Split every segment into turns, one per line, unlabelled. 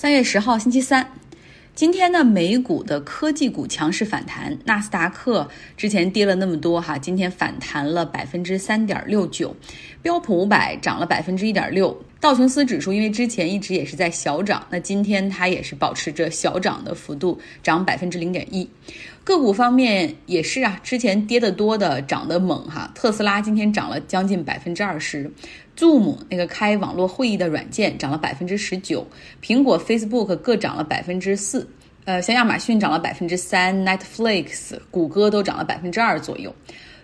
三月十号，星期三，今天呢，美股的科技股强势反弹，纳斯达克之前跌了那么多哈，今天反弹了百分之三点六九，标普五百涨了百分之一点六，道琼斯指数因为之前一直也是在小涨，那今天它也是保持着小涨的幅度，涨百分之零点一。个股方面也是啊，之前跌得多的涨得猛哈，特斯拉今天涨了将近百分之二十，Zoom 那个开网络会议的软件涨了百分之十九，苹果、Facebook 各涨了百分之四，呃，像亚马逊涨了百分之三，Netflix、谷歌都涨了百分之二左右。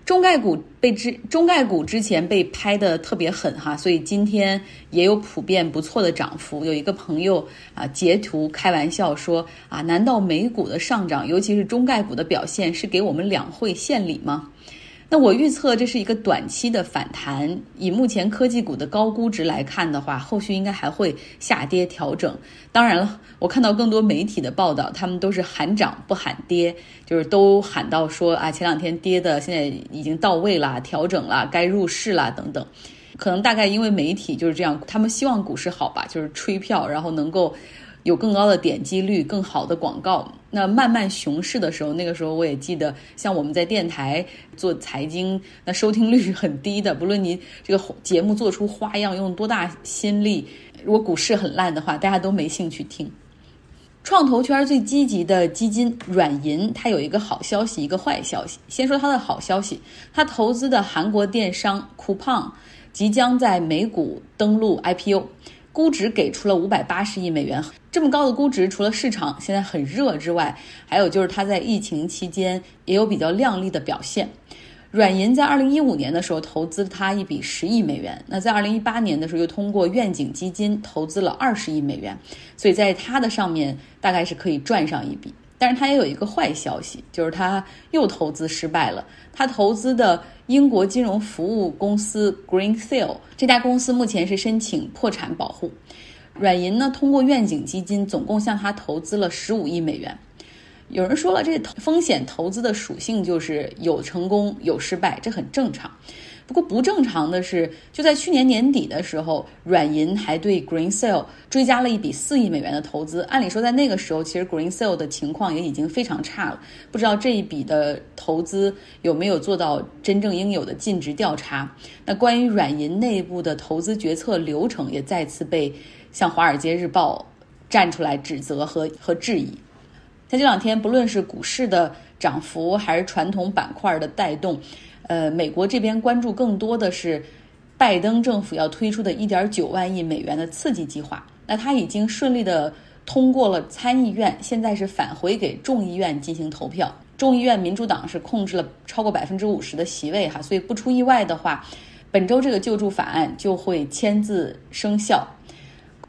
中概股被之中概股之前被拍的特别狠哈，所以今天也有普遍不错的涨幅。有一个朋友啊截图开玩笑说啊，难道美股的上涨，尤其是中概股的表现，是给我们两会献礼吗？那我预测这是一个短期的反弹，以目前科技股的高估值来看的话，后续应该还会下跌调整。当然了，我看到更多媒体的报道，他们都是喊涨不喊跌，就是都喊到说啊，前两天跌的现在已经到位了，调整了，该入市了等等。可能大概因为媒体就是这样，他们希望股市好吧，就是吹票，然后能够。有更高的点击率，更好的广告。那慢慢熊市的时候，那个时候我也记得，像我们在电台做财经，那收听率是很低的。不论你这个节目做出花样，用多大心力，如果股市很烂的话，大家都没兴趣听。创投圈最积极的基金软银，它有一个好消息，一个坏消息。先说它的好消息，它投资的韩国电商 Coupang 即将在美股登陆 IPO。估值给出了五百八十亿美元，这么高的估值，除了市场现在很热之外，还有就是它在疫情期间也有比较亮丽的表现。软银在二零一五年的时候投资它一笔十亿美元，那在二零一八年的时候又通过愿景基金投资了二十亿美元，所以在它的上面大概是可以赚上一笔。但是他也有一个坏消息，就是他又投资失败了。他投资的英国金融服务公司 Greensill 这家公司目前是申请破产保护。软银呢，通过愿景基金总共向他投资了十五亿美元。有人说了，这风险投资的属性就是有成功有失败，这很正常。不过不正常的是，就在去年年底的时候，软银还对 Greensill 追加了一笔四亿美元的投资。按理说，在那个时候，其实 Greensill 的情况也已经非常差了。不知道这一笔的投资有没有做到真正应有的尽职调查？那关于软银内部的投资决策流程，也再次被向《华尔街日报》站出来指责和和质疑。在这两天，不论是股市的涨幅，还是传统板块的带动。呃，美国这边关注更多的是拜登政府要推出的一点九万亿美元的刺激计划。那他已经顺利的通过了参议院，现在是返回给众议院进行投票。众议院民主党是控制了超过百分之五十的席位哈，所以不出意外的话，本周这个救助法案就会签字生效。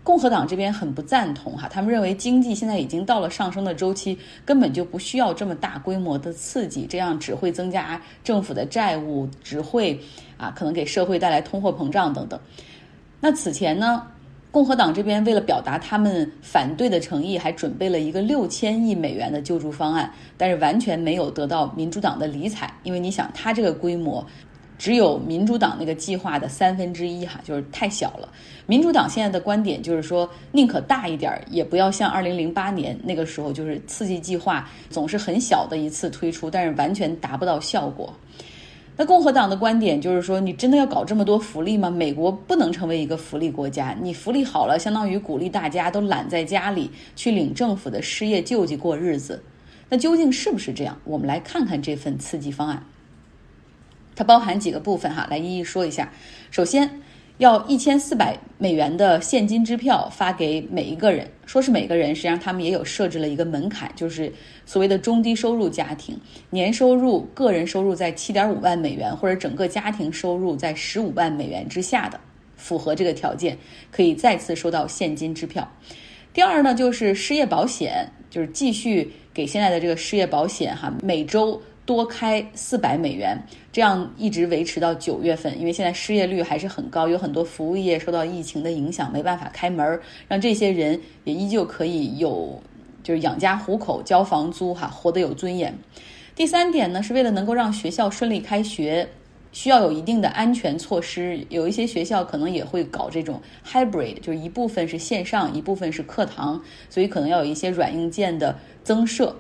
共和党这边很不赞同哈，他们认为经济现在已经到了上升的周期，根本就不需要这么大规模的刺激，这样只会增加政府的债务，只会啊可能给社会带来通货膨胀等等。那此前呢，共和党这边为了表达他们反对的诚意，还准备了一个六千亿美元的救助方案，但是完全没有得到民主党的理睬，因为你想，它这个规模。只有民主党那个计划的三分之一，哈，就是太小了。民主党现在的观点就是说，宁可大一点，也不要像二零零八年那个时候，就是刺激计划总是很小的一次推出，但是完全达不到效果。那共和党的观点就是说，你真的要搞这么多福利吗？美国不能成为一个福利国家，你福利好了，相当于鼓励大家都懒在家里去领政府的失业救济过日子。那究竟是不是这样？我们来看看这份刺激方案。它包含几个部分哈，来一一说一下。首先，要一千四百美元的现金支票发给每一个人，说是每个人，实际上他们也有设置了一个门槛，就是所谓的中低收入家庭，年收入个人收入在七点五万美元或者整个家庭收入在十五万美元之下的，符合这个条件，可以再次收到现金支票。第二呢，就是失业保险，就是继续给现在的这个失业保险哈，每周。多开四百美元，这样一直维持到九月份，因为现在失业率还是很高，有很多服务业受到疫情的影响，没办法开门，让这些人也依旧可以有就是养家糊口、交房租哈，活得有尊严。第三点呢，是为了能够让学校顺利开学，需要有一定的安全措施。有一些学校可能也会搞这种 hybrid，就是一部分是线上，一部分是课堂，所以可能要有一些软硬件的增设。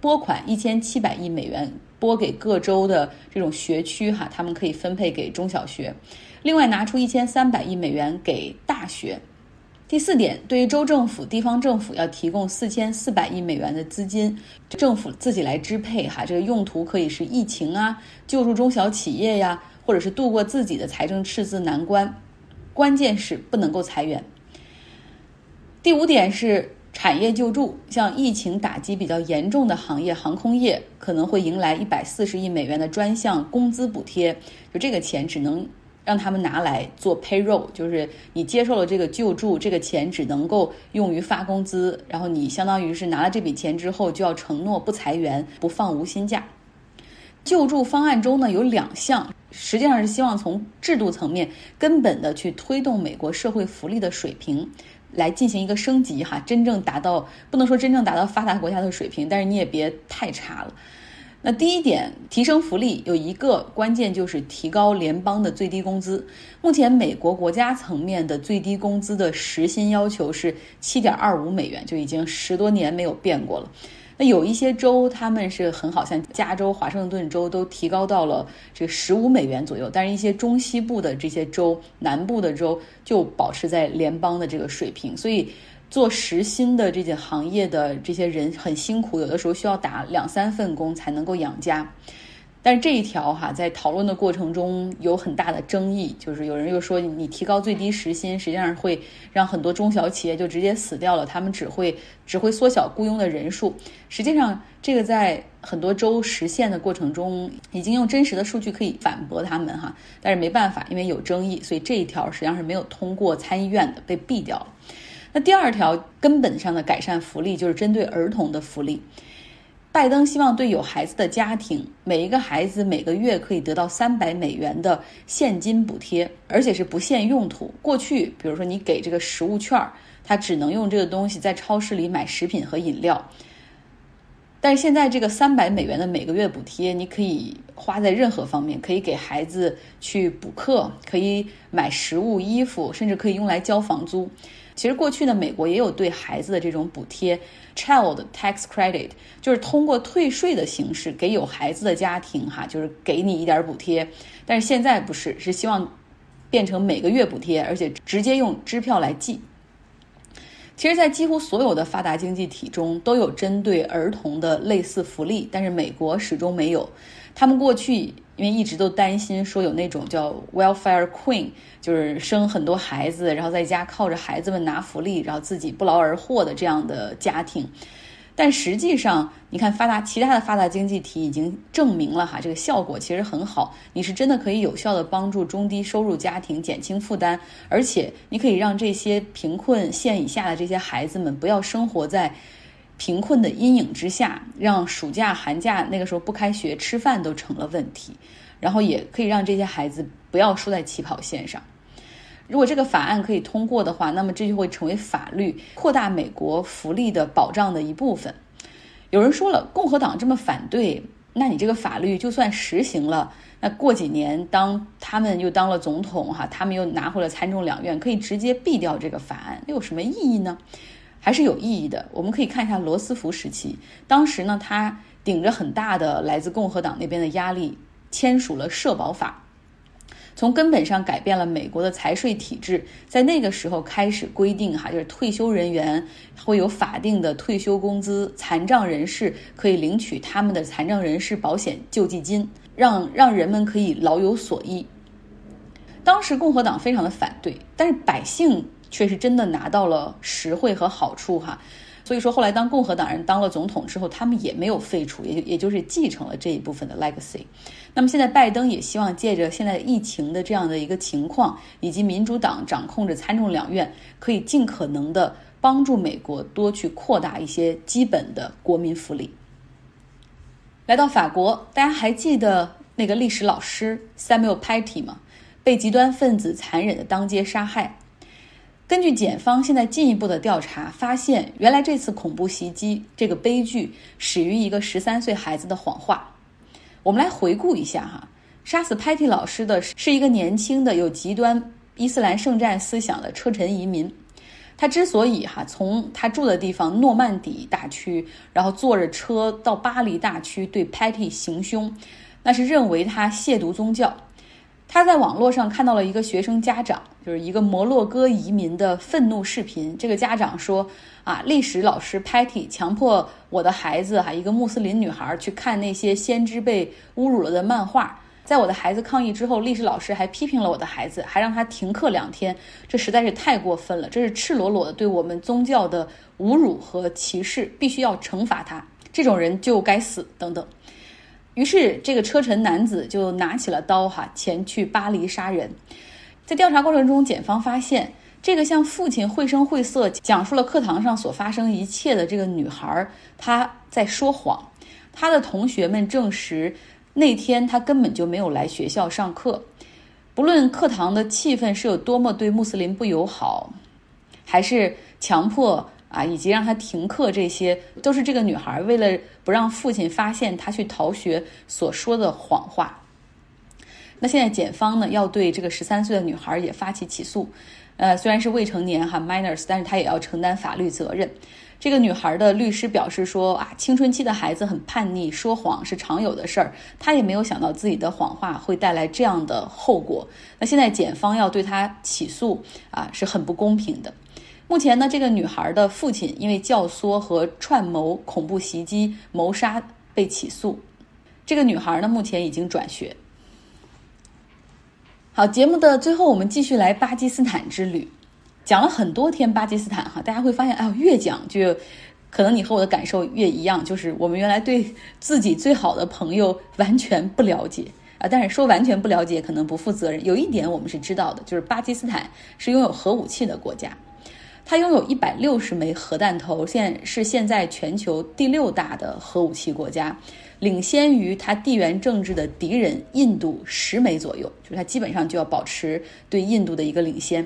拨款一千七百亿美元拨给各州的这种学区，哈，他们可以分配给中小学。另外拿出一千三百亿美元给大学。第四点，对于州政府、地方政府要提供四千四百亿美元的资金，政府自己来支配，哈，这个用途可以是疫情啊，救助中小企业呀，或者是度过自己的财政赤字难关。关键是不能够裁员。第五点是。产业救助，像疫情打击比较严重的行业，航空业可能会迎来一百四十亿美元的专项工资补贴。就这个钱只能让他们拿来做 payroll，就是你接受了这个救助，这个钱只能够用于发工资。然后你相当于是拿了这笔钱之后，就要承诺不裁员、不放无薪假。救助方案中呢有两项，实际上是希望从制度层面根本的去推动美国社会福利的水平。来进行一个升级哈，真正达到不能说真正达到发达国家的水平，但是你也别太差了。那第一点，提升福利有一个关键就是提高联邦的最低工资。目前美国国家层面的最低工资的时薪要求是七点二五美元，就已经十多年没有变过了。那有一些州，他们是很好，像加州、华盛顿州都提高到了这十五美元左右，但是一些中西部的这些州、南部的州就保持在联邦的这个水平。所以做实心的这些行业的这些人很辛苦，有的时候需要打两三份工才能够养家。但是这一条哈，在讨论的过程中有很大的争议，就是有人又说你提高最低时薪，实际上会让很多中小企业就直接死掉了，他们只会只会缩小雇佣的人数。实际上，这个在很多州实现的过程中，已经用真实的数据可以反驳他们哈，但是没办法，因为有争议，所以这一条实际上是没有通过参议院的，被毙掉了。那第二条根本上的改善福利，就是针对儿童的福利。拜登希望对有孩子的家庭，每一个孩子每个月可以得到三百美元的现金补贴，而且是不限用途。过去，比如说你给这个食物券，他只能用这个东西在超市里买食品和饮料。但是现在这个三百美元的每个月补贴，你可以花在任何方面，可以给孩子去补课，可以买食物、衣服，甚至可以用来交房租。其实过去呢，美国也有对孩子的这种补贴，child tax credit，就是通过退税的形式给有孩子的家庭哈，就是给你一点补贴。但是现在不是，是希望变成每个月补贴，而且直接用支票来寄。其实，在几乎所有的发达经济体中都有针对儿童的类似福利，但是美国始终没有。他们过去因为一直都担心说有那种叫 welfare queen，就是生很多孩子，然后在家靠着孩子们拿福利，然后自己不劳而获的这样的家庭。但实际上，你看发达其他的发达经济体已经证明了哈，这个效果其实很好。你是真的可以有效的帮助中低收入家庭减轻负担，而且你可以让这些贫困线以下的这些孩子们不要生活在贫困的阴影之下，让暑假寒假那个时候不开学吃饭都成了问题，然后也可以让这些孩子不要输在起跑线上。如果这个法案可以通过的话，那么这就会成为法律，扩大美国福利的保障的一部分。有人说了，共和党这么反对，那你这个法律就算实行了，那过几年当他们又当了总统，哈，他们又拿回了参众两院，可以直接毙掉这个法案，有什么意义呢？还是有意义的。我们可以看一下罗斯福时期，当时呢，他顶着很大的来自共和党那边的压力，签署了社保法。从根本上改变了美国的财税体制，在那个时候开始规定哈，就是退休人员会有法定的退休工资，残障人士可以领取他们的残障人士保险救济金，让让人们可以老有所依。当时共和党非常的反对，但是百姓却是真的拿到了实惠和好处哈。所以说，后来当共和党人当了总统之后，他们也没有废除，也就也就是继承了这一部分的 legacy。那么现在，拜登也希望借着现在疫情的这样的一个情况，以及民主党掌控着参众两院，可以尽可能的帮助美国多去扩大一些基本的国民福利。来到法国，大家还记得那个历史老师 Samuel Paty 吗？被极端分子残忍的当街杀害。根据检方现在进一步的调查发现，原来这次恐怖袭击这个悲剧始于一个十三岁孩子的谎话。我们来回顾一下哈，杀死 Patty 老师的是一个年轻的有极端伊斯兰圣战思想的车臣移民。他之所以哈从他住的地方诺曼底大区，然后坐着车到巴黎大区对 Patty 行凶，那是认为他亵渎宗教。他在网络上看到了一个学生家长，就是一个摩洛哥移民的愤怒视频。这个家长说：“啊，历史老师 Patty 强迫我的孩子哈，一个穆斯林女孩去看那些先知被侮辱了的漫画。在我的孩子抗议之后，历史老师还批评了我的孩子，还让他停课两天。这实在是太过分了，这是赤裸裸的对我们宗教的侮辱和歧视，必须要惩罚他。这种人就该死。等等。”于是，这个车臣男子就拿起了刀，哈，前去巴黎杀人。在调查过程中，检方发现，这个向父亲绘声绘色讲述了课堂上所发生一切的这个女孩，她在说谎。她的同学们证实，那天她根本就没有来学校上课。不论课堂的气氛是有多么对穆斯林不友好，还是强迫。啊，以及让他停课，这些都是这个女孩为了不让父亲发现她去逃学所说的谎话。那现在检方呢要对这个十三岁的女孩也发起起诉，呃，虽然是未成年哈 minors，但是她也要承担法律责任。这个女孩的律师表示说啊，青春期的孩子很叛逆，说谎是常有的事儿，她也没有想到自己的谎话会带来这样的后果。那现在检方要对她起诉啊，是很不公平的。目前呢，这个女孩的父亲因为教唆和串谋恐怖袭击、谋杀被起诉。这个女孩呢，目前已经转学。好，节目的最后，我们继续来巴基斯坦之旅，讲了很多天巴基斯坦哈，大家会发现，哎呦，越讲就可能你和我的感受越一样，就是我们原来对自己最好的朋友完全不了解啊。但是说完全不了解可能不负责任。有一点我们是知道的，就是巴基斯坦是拥有核武器的国家。它拥有一百六十枚核弹头，现在是现在全球第六大的核武器国家，领先于它地缘政治的敌人印度十枚左右，就是它基本上就要保持对印度的一个领先。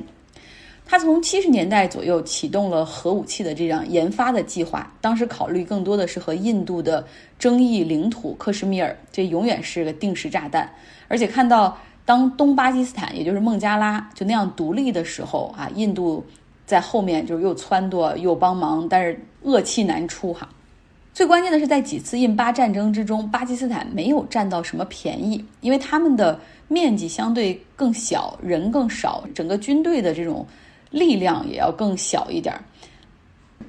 它从七十年代左右启动了核武器的这样研发的计划，当时考虑更多的是和印度的争议领土克什米尔，这永远是个定时炸弹。而且看到当东巴基斯坦，也就是孟加拉就那样独立的时候啊，印度。在后面就是又撺掇又帮忙，但是恶气难出哈。最关键的是，在几次印巴战争之中，巴基斯坦没有占到什么便宜，因为他们的面积相对更小，人更少，整个军队的这种力量也要更小一点。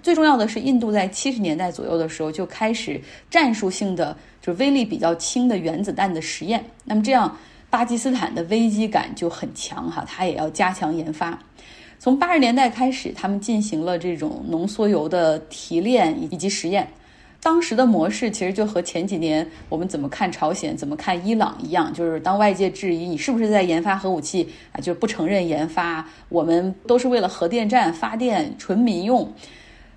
最重要的是，印度在七十年代左右的时候就开始战术性的，就是威力比较轻的原子弹的实验。那么这样，巴基斯坦的危机感就很强哈，它也要加强研发。从八十年代开始，他们进行了这种浓缩铀的提炼以及实验。当时的模式其实就和前几年我们怎么看朝鲜、怎么看伊朗一样，就是当外界质疑你是不是在研发核武器啊，就不承认研发。我们都是为了核电站发电，纯民用。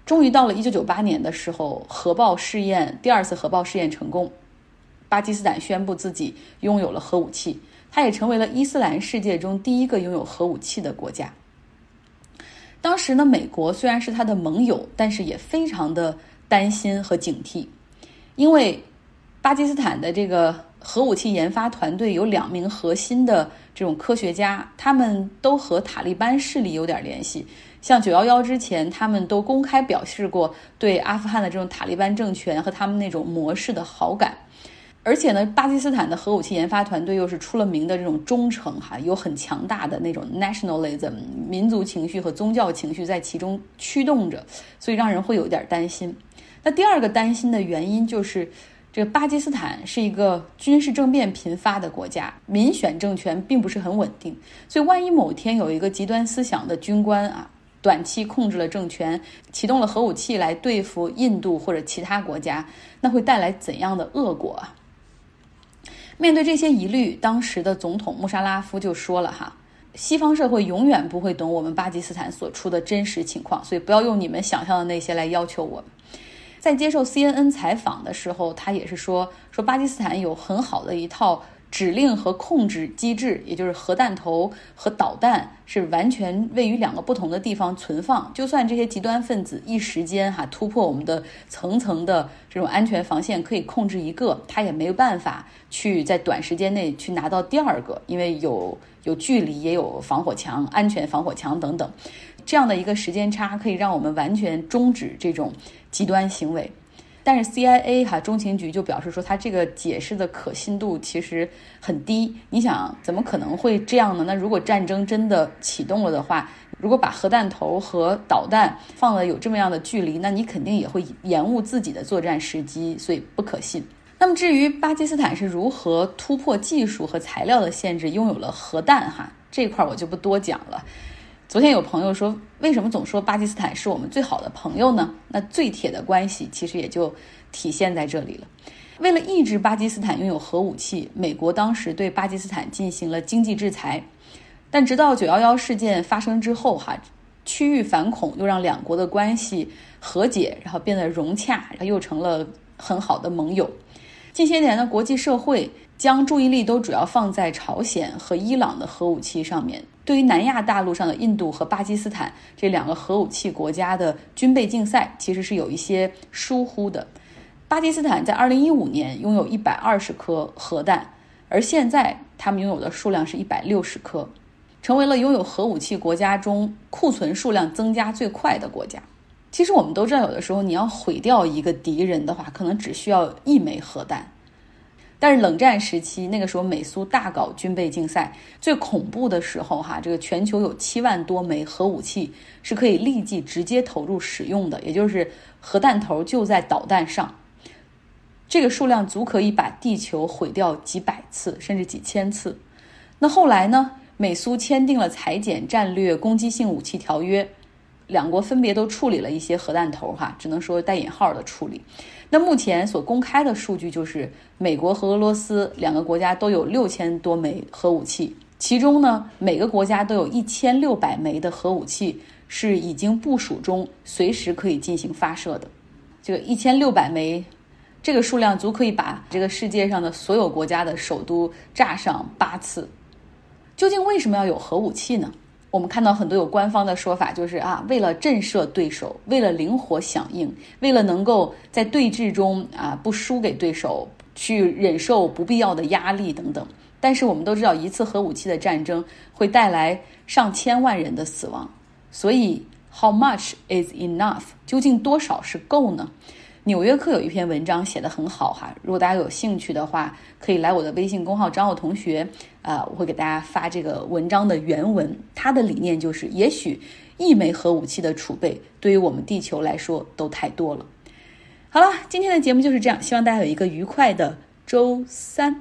终于到了一九九八年的时候，核爆试验第二次核爆试验成功，巴基斯坦宣布自己拥有了核武器，它也成为了伊斯兰世界中第一个拥有核武器的国家。当时呢，美国虽然是他的盟友，但是也非常的担心和警惕，因为巴基斯坦的这个核武器研发团队有两名核心的这种科学家，他们都和塔利班势力有点联系。像九幺幺之前，他们都公开表示过对阿富汗的这种塔利班政权和他们那种模式的好感。而且呢，巴基斯坦的核武器研发团队又是出了名的这种忠诚哈，有很强大的那种 nationalism 民族情绪和宗教情绪在其中驱动着，所以让人会有点担心。那第二个担心的原因就是，这个巴基斯坦是一个军事政变频发的国家，民选政权并不是很稳定，所以万一某天有一个极端思想的军官啊，短期控制了政权，启动了核武器来对付印度或者其他国家，那会带来怎样的恶果啊？面对这些疑虑，当时的总统穆沙拉夫就说了：“哈，西方社会永远不会懂我们巴基斯坦所处的真实情况，所以不要用你们想象的那些来要求我们。”在接受 CNN 采访的时候，他也是说：“说巴基斯坦有很好的一套指令和控制机制，也就是核弹头和导弹是完全位于两个不同的地方存放。就算这些极端分子一时间哈突破我们的层层的这种安全防线，可以控制一个，他也没有办法去在短时间内去拿到第二个，因为有有距离，也有防火墙、安全防火墙等等，这样的一个时间差可以让我们完全终止这种极端行为。但是 CIA 哈中情局就表示说，它这个解释的可信度其实很低。你想，怎么可能会这样呢？那如果战争真的启动了的话，如果把核弹头和导弹放了有这么样的距离，那你肯定也会延误自己的作战时机，所以不可信。那么至于巴基斯坦是如何突破技术和材料的限制，拥有了核弹哈这块我就不多讲了。昨天有朋友说，为什么总说巴基斯坦是我们最好的朋友呢？那最铁的关系其实也就体现在这里了。为了抑制巴基斯坦拥有核武器，美国当时对巴基斯坦进行了经济制裁。但直到九幺幺事件发生之后，哈，区域反恐又让两国的关系和解，然后变得融洽，然后又成了很好的盟友。近些年的，国际社会将注意力都主要放在朝鲜和伊朗的核武器上面。对于南亚大陆上的印度和巴基斯坦这两个核武器国家的军备竞赛，其实是有一些疏忽的。巴基斯坦在二零一五年拥有一百二十颗核弹，而现在他们拥有的数量是一百六十颗，成为了拥有核武器国家中库存数量增加最快的国家。其实我们都知道，有的时候你要毁掉一个敌人的话，可能只需要一枚核弹。但是冷战时期，那个时候美苏大搞军备竞赛，最恐怖的时候，哈，这个全球有七万多枚核武器是可以立即直接投入使用的，也就是核弹头就在导弹上，这个数量足可以把地球毁掉几百次甚至几千次。那后来呢，美苏签订了裁减战略攻击性武器条约。两国分别都处理了一些核弹头，哈，只能说带引号的处理。那目前所公开的数据就是，美国和俄罗斯两个国家都有六千多枚核武器，其中呢，每个国家都有一千六百枚的核武器是已经部署中，随时可以进行发射的。这个一千六百枚，这个数量足可以把这个世界上的所有国家的首都炸上八次。究竟为什么要有核武器呢？我们看到很多有官方的说法，就是啊，为了震慑对手，为了灵活响应，为了能够在对峙中啊不输给对手，去忍受不必要的压力等等。但是我们都知道，一次核武器的战争会带来上千万人的死亡，所以 How much is enough？究竟多少是够呢？纽约客有一篇文章写得很好哈，如果大家有兴趣的话，可以来我的微信公号找我同学，啊，我会给大家发这个文章的原文。他的理念就是，也许一枚核武器的储备对于我们地球来说都太多了。好了，今天的节目就是这样，希望大家有一个愉快的周三。